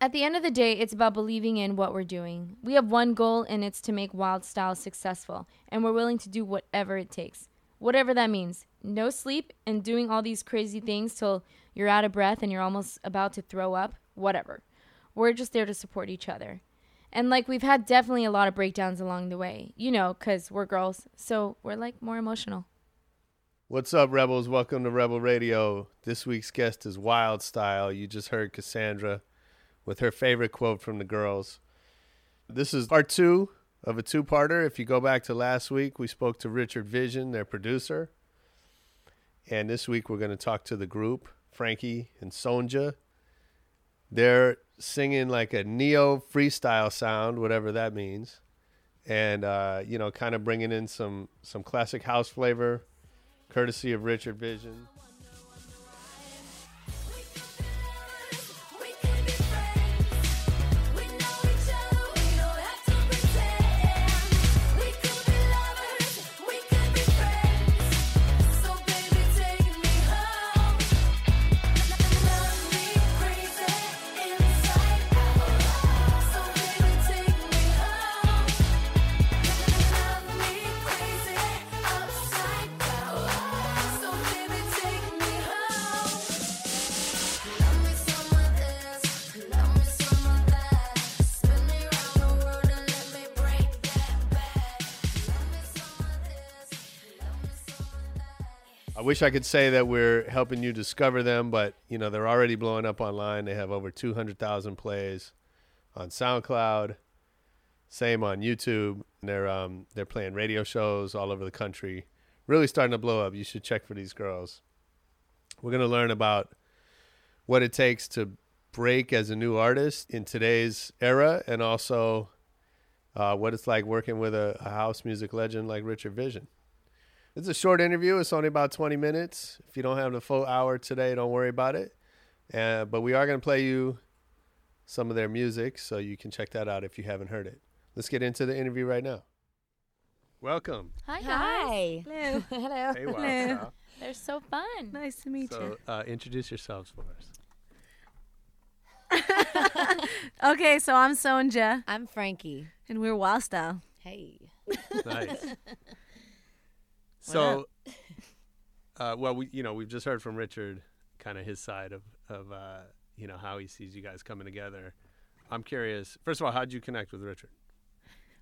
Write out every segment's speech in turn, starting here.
At the end of the day, it's about believing in what we're doing. We have one goal, and it's to make Wild Style successful, and we're willing to do whatever it takes. Whatever that means. No sleep and doing all these crazy things till you're out of breath and you're almost about to throw up. Whatever. We're just there to support each other. And like we've had definitely a lot of breakdowns along the way, you know, because we're girls. So we're like more emotional. What's up, Rebels? Welcome to Rebel Radio. This week's guest is Wild Style. You just heard Cassandra with her favorite quote from the girls. This is part two of a two parter. If you go back to last week, we spoke to Richard Vission, their producer. And this week, we're going to talk to the group, Frankie and Sonja. They're singing like a neo freestyle sound, whatever that means. And, uh, you know, kind of bringing in some, some classic house flavor, courtesy of Richard Vission. Wish I could say that we're helping you discover them, but you know they're already blowing up online. They have over 200,000 plays on SoundCloud. Same on YouTube. They're um, they're playing radio shows all over the country. Really starting to blow up. You should check for these girls. We're gonna learn about what it takes to break as a new artist in today's era, and also uh, what it's like working with a, a house music legend like Richard Vission. It's a short interview. It's only about 20 minutes. If you don't have the full hour today, don't worry about it. Uh, but we are going to play you some of their music, so you can check that out if you haven't heard it. Let's get into the interview right now. Welcome. Hi, guys. Hi. Hello. Hello. Hey, Wild Hello. Style. They're so fun. Nice to meet you. So, uh, introduce yourselves for us. okay, so I'm Sonja, I'm Frankie. and we're Wild Style. Hey. Nice. So, uh, well, we you know we've just heard from Richard, kind of his side of of uh, you know how he sees you guys coming together. I'm curious. First of all, how'd you connect with Richard?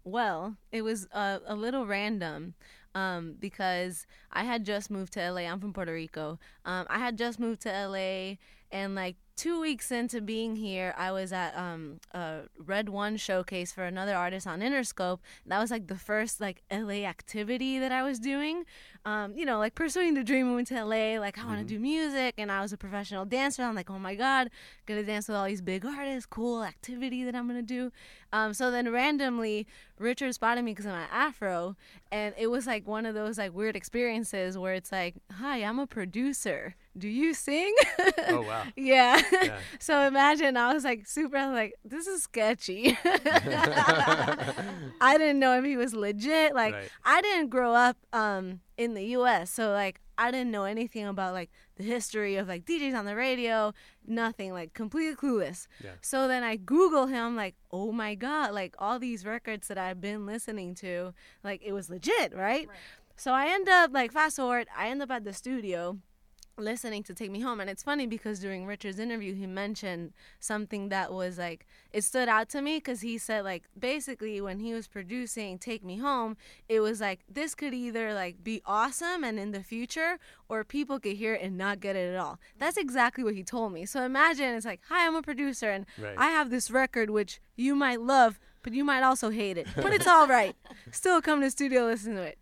Well, it was uh, a little random um, because I had just moved to LA. I'm from Puerto Rico. Um, I had just moved to LA, and like two weeks into being here, I was at um, a Red One showcase for another artist on Interscope. That was like the first like LA activity that I was doing. Um, you know, like pursuing the dream. Moving to LA, like I want to do music, and I was a professional dancer. I'm like, oh my god, gonna dance with all these big artists. Cool activity that I'm gonna do. Um, so then randomly, Richard spotted me because of my afro, and it was like one of those like weird experiences where it's like, hi, I'm a producer. Do you sing? Oh wow. yeah. Yeah. so imagine I was like super I was like, this is sketchy. I didn't know if he was legit. Like Right. I didn't grow up um in the US, so like I didn't know anything about like the history of like DJs on the radio, nothing, like completely clueless. Yeah. So then I Google him, like, oh my God, like all these records that I've been listening to, like it was legit, right? So I end up like fast forward, I end up at the studio listening to Take Me Home. And it's funny because during Richard's interview, he mentioned something that was like, it stood out to me because he said, like, basically when he was producing Take Me Home, it was like, this could either like be awesome and in the future, or people could hear it and not get it at all. That's exactly what he told me. So imagine it's like, hi, I'm a producer and Right. I have this record which you might love, but you might also hate it. But it's all right. Still come to the studio, listen to it.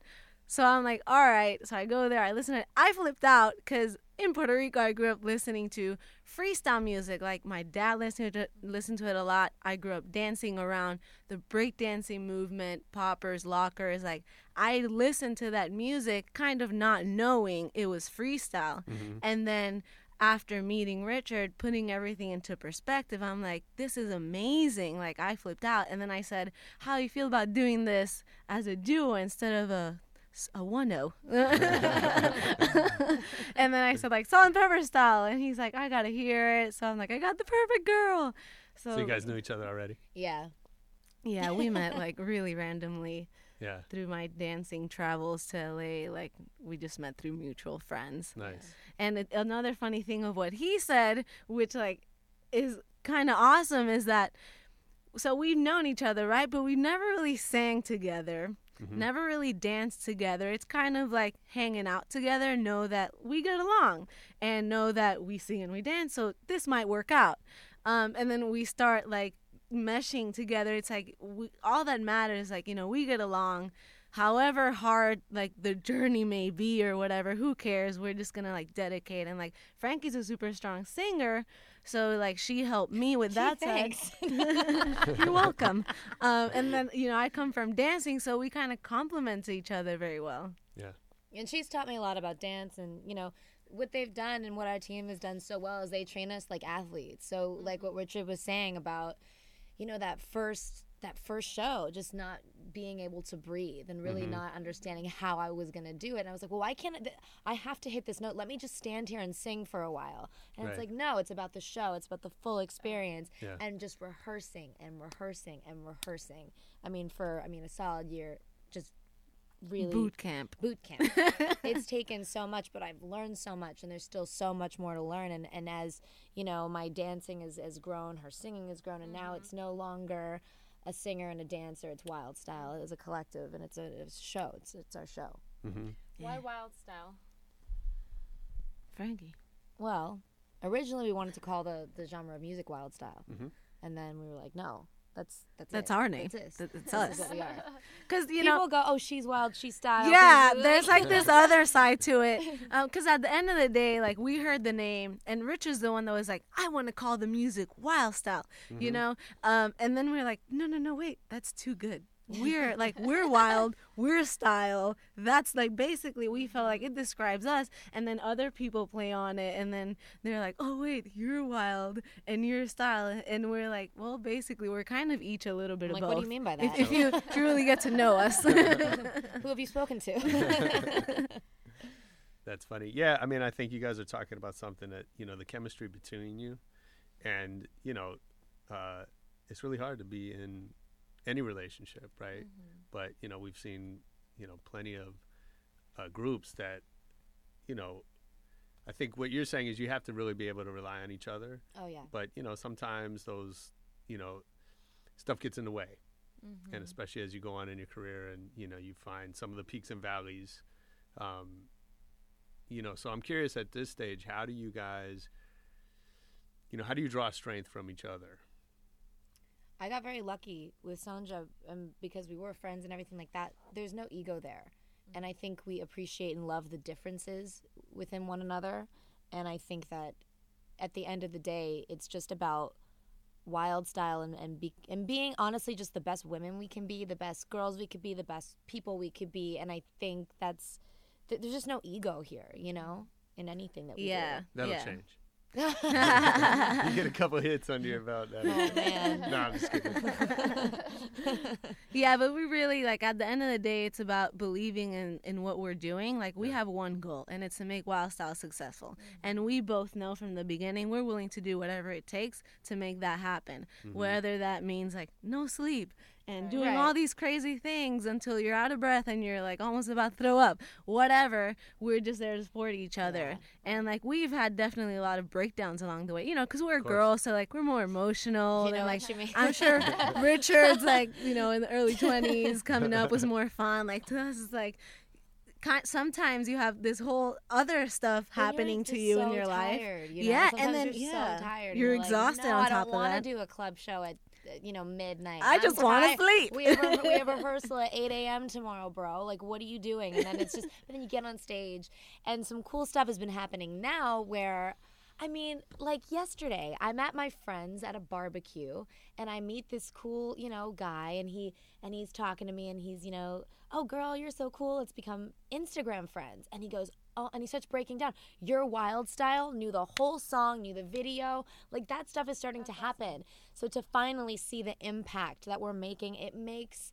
So I'm like, all right. So I go there, I listen to it. I flipped out because in Puerto Rico, I grew up listening to freestyle music. Like my dad listened to, listened to it a lot. I grew up dancing around the breakdancing movement, poppers, lockers. Like I listened to that music kind of not knowing it was freestyle. Mm-hmm. And then after meeting Richard, putting everything into perspective, I'm like, this is amazing. Like I flipped out. And then I said, how you feel about doing this as a duo instead of a a one o. and then I said like salt and pepper style, and he's like, I gotta hear it. So I'm like, I got the perfect girl. So, So you guys knew each other already? Yeah. yeah, we met like really randomly Yeah. through my dancing travels to LA. Like we just met through mutual friends. Nice. And it, another funny thing of what he said, which like is kind of awesome, is that so we've known each other, right? But we never really sang together, never really danced together. It's kind of like hanging out together, know that we get along, and know that we sing and we dance. So this might work out. Um, and then we start like meshing together. It's like we, all that matters, like you know, we get along however hard like the journey may be or whatever who cares we're just gonna like dedicate and like frankie's a super strong singer so like she helped me with that side. You're welcome. Um, and then you know i come from dancing so we kind of complement each other very well. Yeah. and she's taught me a lot about dance and you know what they've done and what our team has done so well is they train us like athletes. So like what richard was saying about you know that first that first show just not being able to breathe and really mm-hmm. not understanding how i was going to do it. And i was like well why can't I, I have to hit this note. Let me just stand here and sing for a while. And it's like no it's about the show. It's about the full experience Yeah. and just rehearsing and rehearsing and rehearsing. I mean for i mean a solid year just really boot camp. Boot camp. it's taken so much, but I've learned so much, and there's still so much more to learn. And, and as you know, my dancing has, has grown, her singing has grown, and now mm-hmm. it's no longer a singer and a dancer. It's Wild Style. It's a collective, and it's a, it's a show. It's it's our show. Mm-hmm. Why wild style? frankie Well, originally we wanted to call the, the genre of music Wild Style, mm-hmm. and then we were like, no, that's that's That's it. our name. That's, That- it. that's us. we are. because you People know go, oh, she's wild, she's style. yeah there's like this other side to it because at the end of the day like we heard the name and rich is the one that was like i want to call the music wild style you know um, and then we are like no no no wait that's too good we're like we're wild we're style that's like basically we felt like it describes us and then other people play on it and then they're like oh wait you're wild and you're style and we're like well basically we're kind of each a little bit I'm of like, both what do you mean by if, that? if you truly get to know us Who have you spoken to? That's funny. Yeah, I mean, I think you guys are talking about something that you know the chemistry between you, and you know, uh, it's really hard to be in any relationship, right? But you know, we've seen you know plenty of uh, groups that, you know, I think what you're saying is you have to really be able to rely on each other. oh yeah. But you know, sometimes those you know stuff gets in the way, and especially as you go on in your career, and you know, you find some of the peaks and valleys. Um, you know so i'm curious at this stage how do you guys you know how do you draw strength from each other I got very lucky with Sonja um, because we were friends and everything like that. There's no ego there. And I think we appreciate and love the differences within one another. And I think that at the end of the day, it's just about wild style and, and, be, and being honestly just the best women we can be, the best girls we could be, the best people we could be. And I think that's, th- there's just no ego here, you know, in anything that we do. yeah that'll change you get a couple hits under your belt that'll. Oh, man. no i'm just kidding yeah, but we really like at the end of the day, it's about believing in in what we're doing. Like we have one goal, and it's to make Wild Style successful. Mm-hmm. And we both know from the beginning we're willing to do whatever it takes to make that happen. Mm-hmm. Whether that means like no sleep and doing Right. all these crazy things until you're out of breath and you're like almost about to throw up. Whatever, we're just there to support each other. And like we've had definitely a lot of breakdowns along the way, you know, because we're girls, so like we're more emotional. You know and what like you mean? I'm sure Richard's like, you know, in the early 20s coming up was more fun. Like to us, it's like sometimes you have this whole other stuff When you're happening to just you in so your life. tired, you know? Yeah, and Sometimes then- you're yeah, so tired. and you're like, exhausted no, on I top don't of wanna do a club show at you know midnight. I I'm just wanna sleep. We have, a, we have rehearsal at 8 a.m. tomorrow, bro. Like, what are you doing? And then it's just, but then you get on stage, and some cool stuff has been happening now where. I mean, like yesterday, I'm at my friend's at a barbecue, and I meet this cool, you know, guy, and he and he's talking to me, and he's, you know, oh girl, you're so cool. Let's become Instagram friends. And he goes, oh, and he starts breaking down. Your wild style knew the whole song, knew the video, like that stuff is starting to happen. So to finally see the impact that we're making, it makes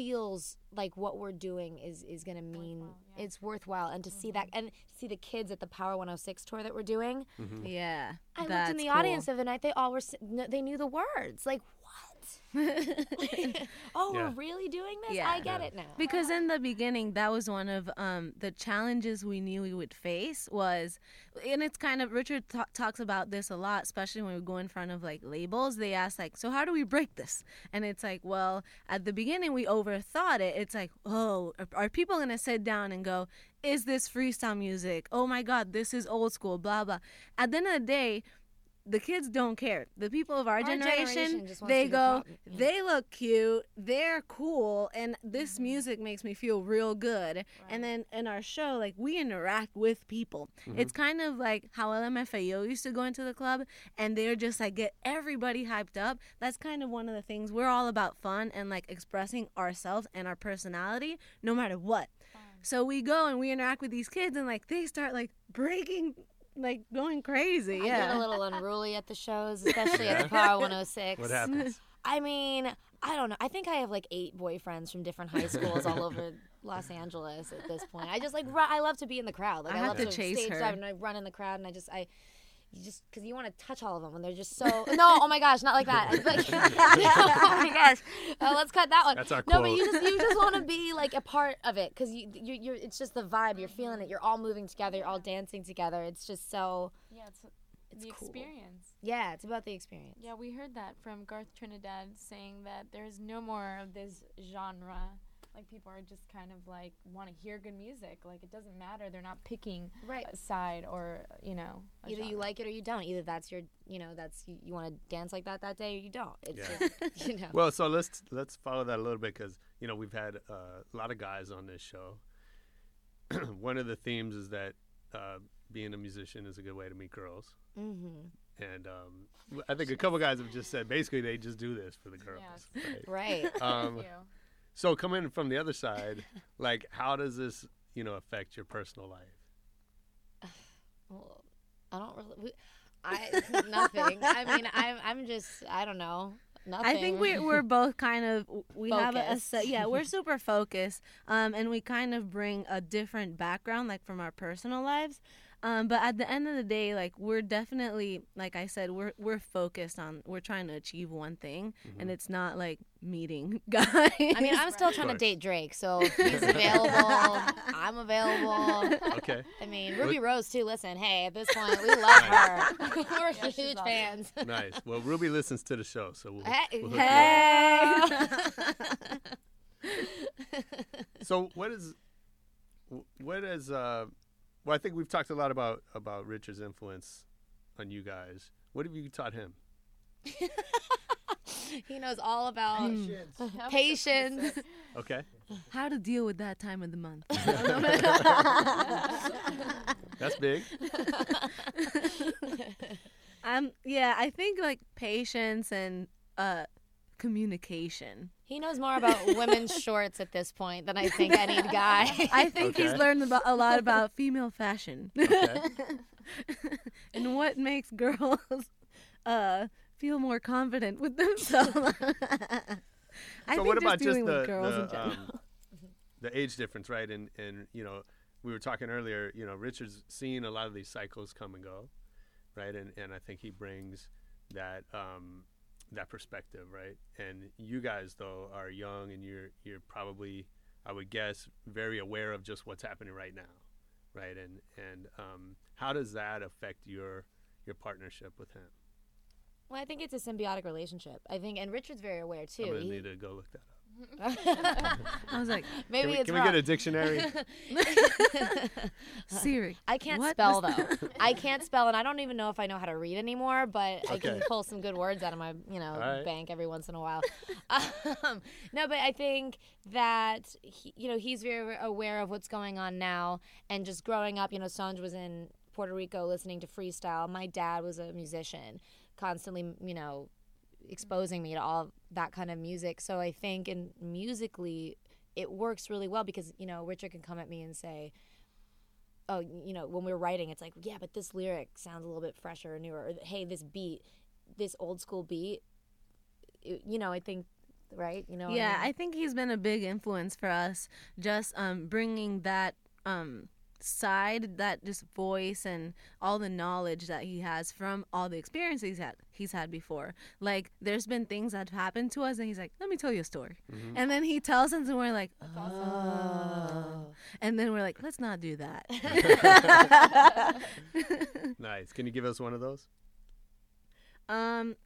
feels like what we're doing is is going to mean it's worthwhile and to see that mm-hmm. and see the kids at the power 106 tour that we're doing mm-hmm. Yeah. i looked in the cool. audience the other night they all were they knew the words like what oh Yeah. we're really doing this Yeah. i get it now Because in the beginning, that was one of um, the challenges we knew we would face was, and it's kind of Richard ta- talks about this a lot, especially when we go in front of like labels. They ask like, "So how do we break this?" And it's like, well, at the beginning we overthought it. It's like, oh, are, are people gonna sit down and go, "Is this freestyle music? Oh my God, this is old school." Blah blah. At the end of the day. The kids don't care. The people of our, generation generation, they go. Yeah. they look cute, they're cool, and this music makes me feel real good. And then in our show, like we interact with people. Mm-hmm. It's kind of like how LMFAO used to go into the club and they're just like get everybody hyped up. That's kind of one of the things we're all about fun and like expressing ourselves and our personality no matter what. So we go and we interact with these kids and like they start like breaking like going crazy. I yeah. get a little unruly at the shows, especially at the Power 106. What happens? I mean, I don't know. I think I have like eight boyfriends from different high schools all over Los Angeles at this point. I just like ru- I love to be in the crowd. Like I I, have love to to, chase stage her. dive and I run in the crowd and I just I. You just because you want to touch all of them when they're just so no oh my gosh not like that. Like, oh my gosh. Uh, let's cut that one. That's our no but you just you just want to be like a part of it because you you're, you're it's just the vibe. You're feeling it. You're all moving together. You're all dancing together. It's just so Yeah, it's, It's the cool. experience. yeah it's about the experience. Yeah, we heard that from Garth Trinidad saying that there's no more of this genre. Like people are just kind of like want to hear good music. Like it doesn't matter. They're not picking Right. a side or you know. a either you like it or you don't. Either that's your, you know, that's you, you want to dance like that that day or you don't. It's Yeah. just, you know. Well, so let's let's follow that a little bit because you know we've had uh, a lot of guys on this show. One of the themes is that uh, being a musician is a good way to meet girls, Mm-hmm and um, w- I think a couple guys have just said basically they just do this for the girls. Right? Right. Um, You. So coming from the other side, like how does this you know affect your personal life? well, I don't really. We, I nothing. I mean, I'm I'm just I don't know. Nothing. I think we're we're both kind of we have a, a set, yeah we're super focused um and we kind of bring a different background like from our personal lives um but at the end of the day like we're definitely like I said we're we're focused on we're trying to achieve one thing and it's not like meeting guys I mean, I'm still trying to date Drake, so if he's available. I'm available. Okay, I mean, Ruby Rose too. Listen, hey, at this point, we love her. We're she's huge awesome. fans. nice. Well, Ruby listens to the show, so we'll, Hey, we'll hook you up. hey. So what is what is uh well I think we've talked a lot about about Richard's influence on you guys. What have you taught him? he knows all about Yeah, patience. Okay. how to deal with that time of the month That's big. um yeah I think like patience and uh communication He knows more about women's shorts at this point than I think any guy. I think he's learned about, a lot about female fashion Okay. and what makes girls uh, feel more confident with themselves. I so think what just about just dealing the with girls the, in um, the age difference, right? And and you know, we were talking earlier. You know, Richard's seen a lot of these cycles come and go, right? And and I think he brings that um, that perspective, right? And you guys though are young, and you're you're probably, I would guess, very aware of just what's happening right now, right? And and um, how does that affect your your partnership with him? Well, I think it's a symbiotic relationship. I think, and Richard's very aware too. I'm gonna He- need to go look that up. I was like, Maybe Can we, it's can we get a dictionary? Siri. I can't what? spell though. I can't spell, and I don't even know if I know how to read anymore. But I can pull some good words out of my, you know, right. bank every once in a while. um, no, but I think that he, you know he's very aware of what's going on now, and just growing up. You know, Sanj was in Puerto Rico listening to freestyle. My dad was a musician, constantly, you know, exposing me to all that kind of music. So I think, and musically, it works really well because you know Richard can come at me and say oh, you know, when we're writing, it's like, yeah, but this lyric sounds a little bit fresher or newer. Or, hey, this beat, this old school beat, it- you know, I think, right? You know, yeah, I, I think he's been a big influence for us. Just um, bringing that um, side, that just voice, and all the knowledge that he has from all the experiences he's had he's had before. Like, there's been things that have happened to us, and he's like, "Let me tell you a story," and then he tells us, and we're like, "Oh," and then we're like, "Let's not do that." nice. Can you give us one of those? Um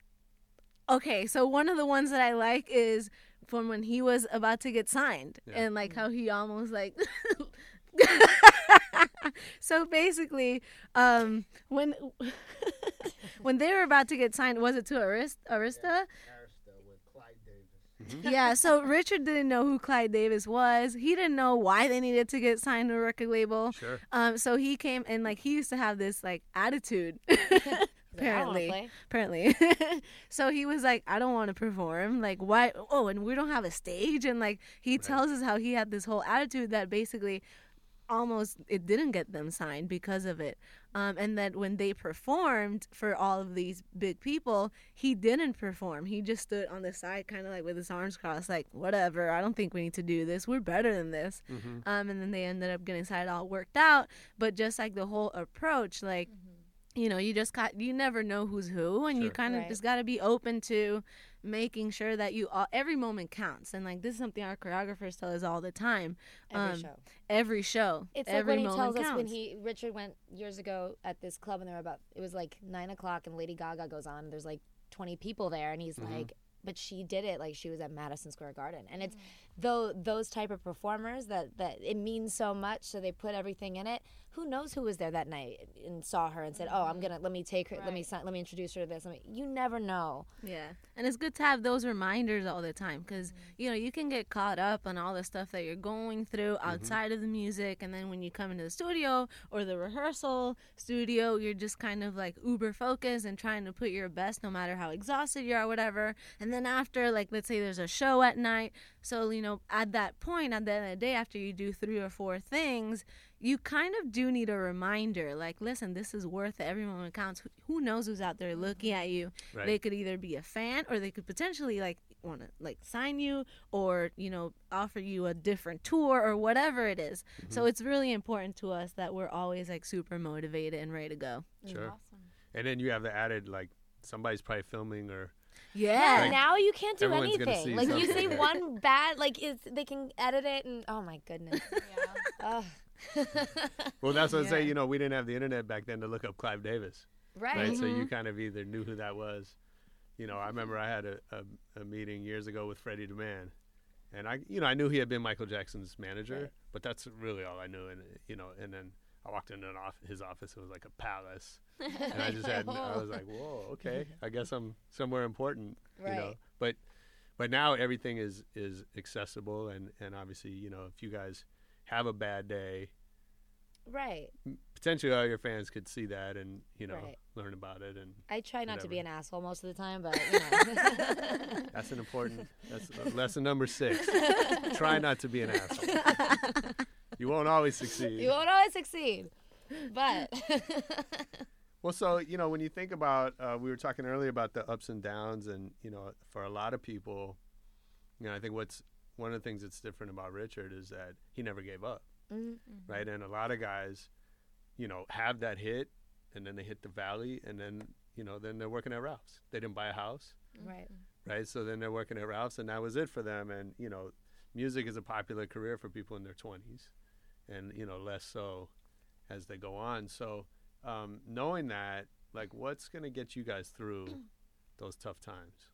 okay, so one of the ones that I like is from when he was about to get signed Yeah. and like how he almost like So basically, um when when they were about to get signed, was it to Arista? Arista? yeah, so Richard didn't know who Clive Davis was. He didn't know why they needed to get signed to a record label. Sure. Um, so he came and like he used to have this like attitude. Like, I don't wanna apparently, apparently. so he was like, I don't want to perform. Like, why? Oh, and we don't have a stage. And like he tells us how he had this whole attitude that basically almost it didn't get them signed because of it. Um, and that when they performed for all of these big people, he didn't perform. He just stood on the side, kind of like with his arms crossed, like whatever. I don't think we need to do this. We're better than this. Um, and then they ended up getting signed, all worked out. But just like the whole approach, like you know, you just got you never know who's who, and you kind of Right. just got to be open to making sure that you all, every moment counts. And like this is something our choreographers tell us all the time. Every um, show. Every show. It's every like when he moment tells counts. us when he Richard went years ago at this club and there were about it was like nine o'clock and Lady Gaga goes on. And there's like twenty people there and he's mm-hmm. like, but she did it like she was at Madison Square Garden. And it's mm. though those type of performers that that it means so much, so they put everything in it. Who knows who was there that night and saw her and said, "Oh, I'm gonna let me take her, let me sign, let me introduce her to this." I mean, you never know. Yeah, and it's good to have those reminders all the time because mm-hmm. you know you can get caught up on all the stuff that you're going through mm-hmm. outside of the music, and then when you come into the studio or the rehearsal studio, you're just kind of like uber focused and trying to put your best, no matter how exhausted you are, whatever. And then after, like, let's say there's a show at night, so you know at that point, at the end of the day, after you do three or four things. You kind of do need a reminder, like, listen, this is worth it. Every moment counts. Who- Who knows who's out there mm-hmm. looking at you? Right. they could either be a fan or they could potentially like want to like sign you or you know offer you a different tour or whatever it is. so mm-hmm. it's really important to us that we're always like super motivated and ready to go Sure. And then you have the added like somebody's probably filming or yeah, Like, now you can't do everyone's anything. see Like you say one bad, like it's, they can edit it, and oh my goodness. Ugh. Well that's what I say, you know, we didn't have the internet back then to look up Clive Davis. right. Right. So you mm-hmm. kind of either knew who that was. You know, I remember I had a, a, a meeting years ago with Freddie DeMann. And I you know, I knew he had been Michael Jackson's manager, but that's really all I knew and you know, and then I walked into an off- his office. It was like a palace, and I just had. I was like, "Whoa, okay. I guess I'm somewhere important." You know, but but now everything is is accessible, and and obviously, you know, if you guys have a bad day, Right. potentially all your fans could see that and you know Right. learn about it, and I try not to be an asshole most of the time, but you know. that's an important. That's lesson number six. Try not to be an asshole. You won't always succeed. you won't always succeed, but Well, so you know, when you think about, uh, we were talking earlier about the ups and downs, and you know, for a lot of people, You know, I think what's one of the things that's different about Richard is that he never gave up, Mhm. right? And a lot of guys, you know, have that hit, and then they hit the valley, and then you know, then they're working at Ralph's. They didn't buy a house, Right. right? So then they're working at Ralph's, and that was it for them. And you know, music is a popular career for people in their twenties, and you know, less so as they go on. So um, knowing that, like, what's gonna get you guys through those tough times?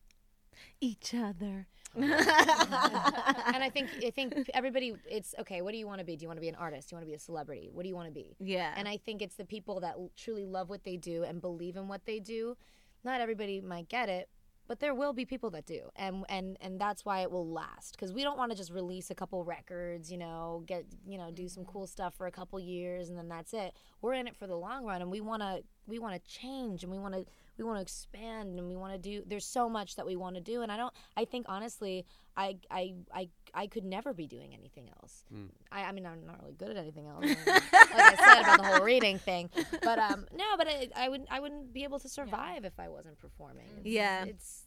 Each other. and I think I think everybody it's okay, what do you want to be? Do you want to be an artist? Do you want to be a celebrity? What do you want to be? Yeah. And I think it's the people that truly love what they do and believe in what they do. Not everybody might get it, but there will be people that do. And and and that's why it will last cuz we don't want to just release a couple records, you know, get, you know, do some mm-hmm. cool stuff for a couple years and then that's it. We're in it for the long run and we want to we want to change and we want to we want to expand and we want to do there's so much that we want to do and I don't I think honestly I I I I could never be doing anything else. I, I mean I'm not really good at anything else. like I said about the whole reading thing. But um no, but I, I would I wouldn't be able to survive if I wasn't performing. It's, Yeah. It's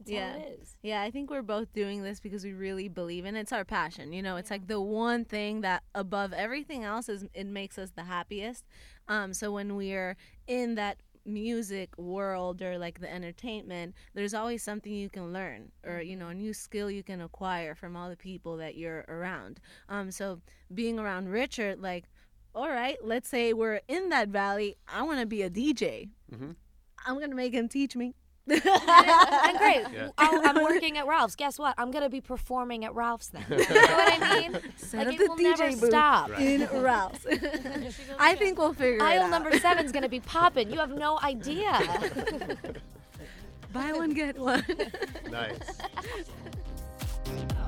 it's Yeah. how it is. Yeah, I think we're both doing this because we really believe in it. It's our passion. You know, it's like the one thing that above everything else is it makes us the happiest. Um, so when we're in that music world or like the entertainment, there's always something you can learn or you know a new skill you can acquire from all the people that you're around. Um, so being around Richard, like, all right, let's say we're in that valley. I want to be a DJ. Mhm. I'm gonna make him teach me. And great. Yeah. I'll, I'm working at Ralph's. Guess what? I'm gonna be performing at Ralph's then. you know what I mean? Set like up it the will DJ never booth. stop. Right. in Ralph's. I think we'll figure it out. Aisle out. number seven's gonna be popping. You have no idea. Buy one get one. Nice.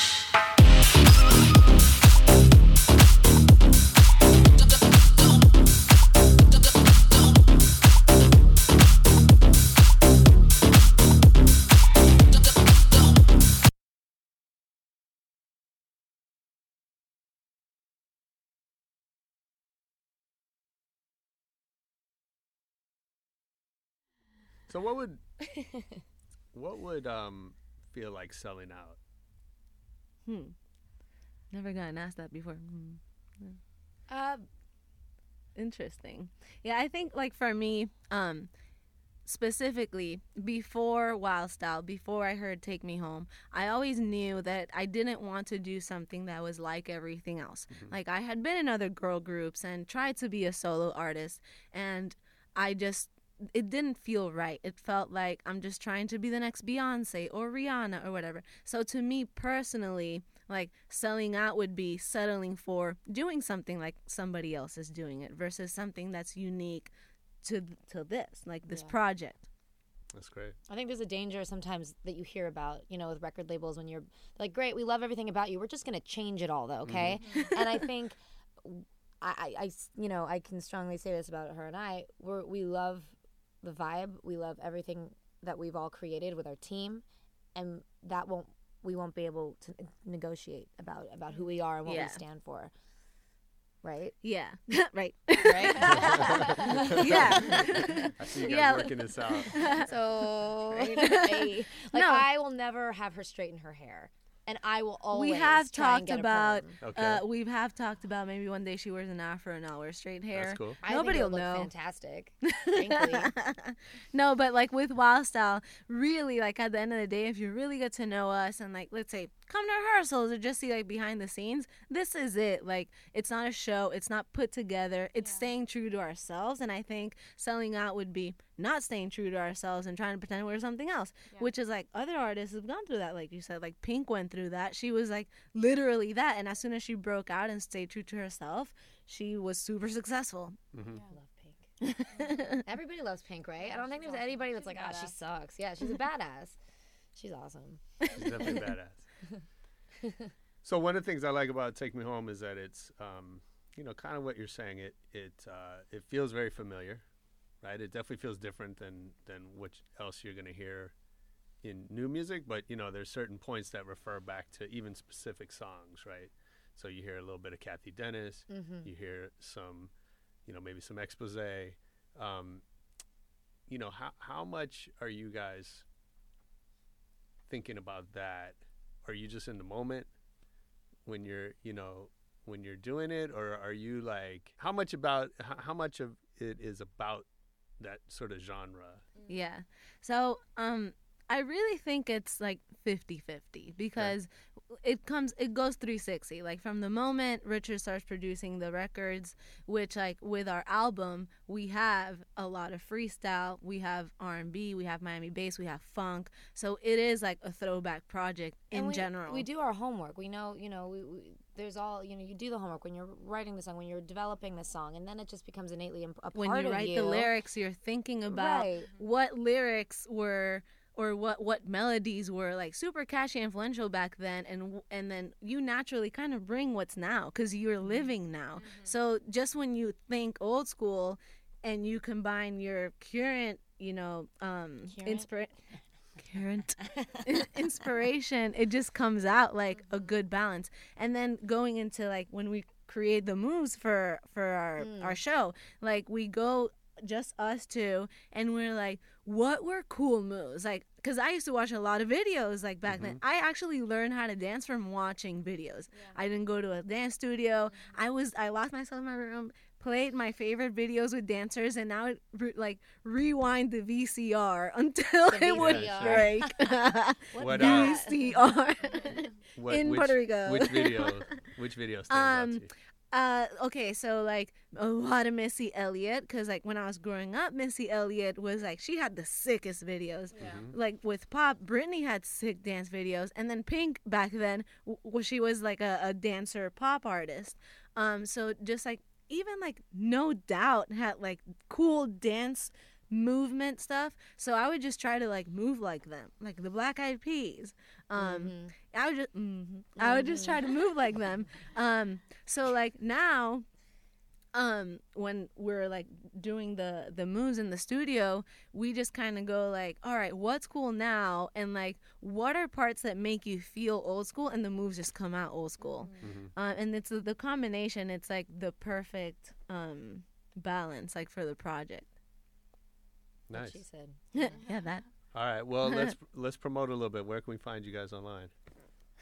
So what would what would um feel like selling out? hmm. Never gotten asked that before. Hmm. uh, Interesting. Yeah, I think like for me, um, specifically before Wild Style, before I heard Take Me Home, I always knew that I didn't want to do something that was like everything else. Like I had been in other girl groups and tried to be a solo artist, and I just it didn't feel right. It felt like I'm just trying to be the next Beyonce or Rihanna or whatever. So to me personally, like selling out would be settling for doing something like somebody else is doing it versus something that's unique to to this, like this Yeah. project. That's great. I think there's a danger sometimes that you hear about, you know, with record labels when you're like, great, we love everything about you. We're just going to change it all, though, okay? Mm-hmm. and I think, I, I, you know, I can strongly say this about her and I. We're, we love the vibe. We love everything that we've all created with our team, and that won't we won't be able to negotiate about about who we are and what Yeah. we stand for. Right? Yeah, right. Right. yeah. I see you guys Yeah. working this out. So I- like No. I will never have her straighten her hair, and I will always we have try and talked get about. Okay. uh, we have talked about maybe one day she wears an afro and I'll wear straight hair. That's cool. I Nobody think will it would know. look fantastic. frankly. no, but like with Wild Style, really, like at the end of the day, if you really get to know us and like, let's say, come to rehearsals or just see like behind the scenes, this is it. Like, it's not a show, it's not put together, it's staying true to ourselves. And I think selling out would be not staying true to ourselves and trying to pretend we're something else, which is like other artists have gone through that. Like you said, like Pink went through that. She was like literally that. And as soon as she broke out and stayed true to herself, she was super successful. I love Pink. Everybody loves Pink, right? I don't think there's anybody that's like, ah, she sucks. Yeah, she's a badass. She's awesome. She's definitely badass. so one of the things I like about Take Me Home is that it's, um, you know, kind of what you're saying. It it uh, it feels very familiar, right? It definitely feels different than than what else you're gonna hear in new music. But you know, there's certain points that refer back to even specific songs, right? So you hear a little bit of Cathy Dennis, Mm-hmm. you hear some, you know, maybe some Exposé. Um, you know, how how much are you guys thinking about that? Are you just in the moment when you're, you know, when you're doing it, or are you like how much about how, much of it is about that sort of genre? Yeah. So, um, I really think it's like 50-50 because it comes it goes 360 like from the moment richard starts producing the records which like with our album we have a lot of freestyle we have r&b we have miami bass we have funk so it is like a throwback project in we, general we do our homework. We know, you know, we, we, there's all, you know, you do the homework when you're writing the song, when you're developing the song, and then it just becomes innately a when part you of write you. the lyrics you're thinking about Right. what lyrics were or what what melodies were like super catchy and influential back then and and then you naturally kind of bring what's now cuz you're Mm-hmm. living now. So just when you think old school and you combine your current you know um Current? inspira- current. inspiration it just comes out like a good balance. And then going into like when we create the moves for for our our show like we go just us two and we're like what were cool moves? Like because i used to watch a lot of videos like back then. I actually learned how to dance from watching videos. I didn't go to a dance studio. I was i locked myself in my room played my favorite videos with dancers and now it re- like rewind the vcr until The it would break. What, uh, vcr What, In which, Puerto Rico. Which video? Which video stands out Um, to you? Uh, okay, so like a lot of Missy Elliott, because like when I was growing up, Missy Elliott was like she had the sickest videos. Mm-hmm. Like with pop, Britney had sick dance videos, and then Pink back then, w- w- she was like a, a dancer pop artist. Um, so just like even like No Doubt had like cool dance movement stuff. So I would just try to like move like them, like the Black Eyed Peas. Um, I would just, mhm. I would just try to move like them. Um, so like now, um, when we're like doing the the moves in the studio, we just kind of go like, all right, what's cool now, and like, what are parts that make you feel old school, and the moves just come out old school. Uh, and it's the, the combination. It's like the perfect um balance, like for the project. What Nice. she said. yeah, that. All right. Well, let's let's promote a little bit. Where can we find you guys online?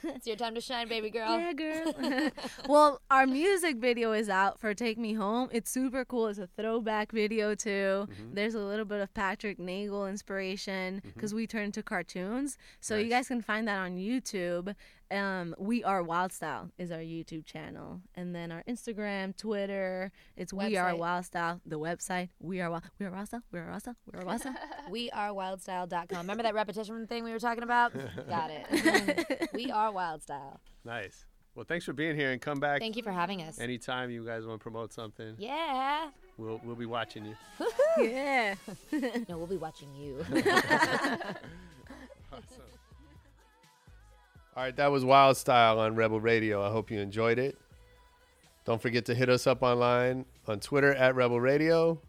It's your time to shine, baby girl. Yeah, girl. well, our music video is out for Take Me Home. It's super cool. It's a throwback video too. Mm-hmm. There's a little bit of Patrick Nagel inspiration because we turned to cartoons. So you guys can find that on YouTube. Um, we are Wild Style is our YouTube channel, and then our Instagram, Twitter. It's We Are Website. Wild Style. The website We Are Wild. We Are Wild Style. We Are Wild Style. We Are Wild Style. We are wildstyle.com. Remember that repetition thing we were talking about? Got it. we are wildstyle. Nice. Well, thanks for being here and come back Thank you for having us. anytime you guys want to promote something. Yeah. We'll we'll be watching you. yeah. No, we'll be watching you. All right, that was Wild Style on Rebel Radio. I hope you enjoyed it. Don't forget to hit us up online on Twitter at Rebel Radio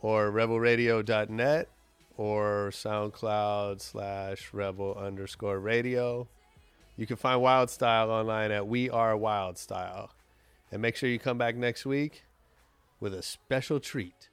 or rebelradio.net or SoundCloud slash rebel underscore radio. You can find Wild Style online at We Are Wild Style. And make sure you come back next week with a special treat.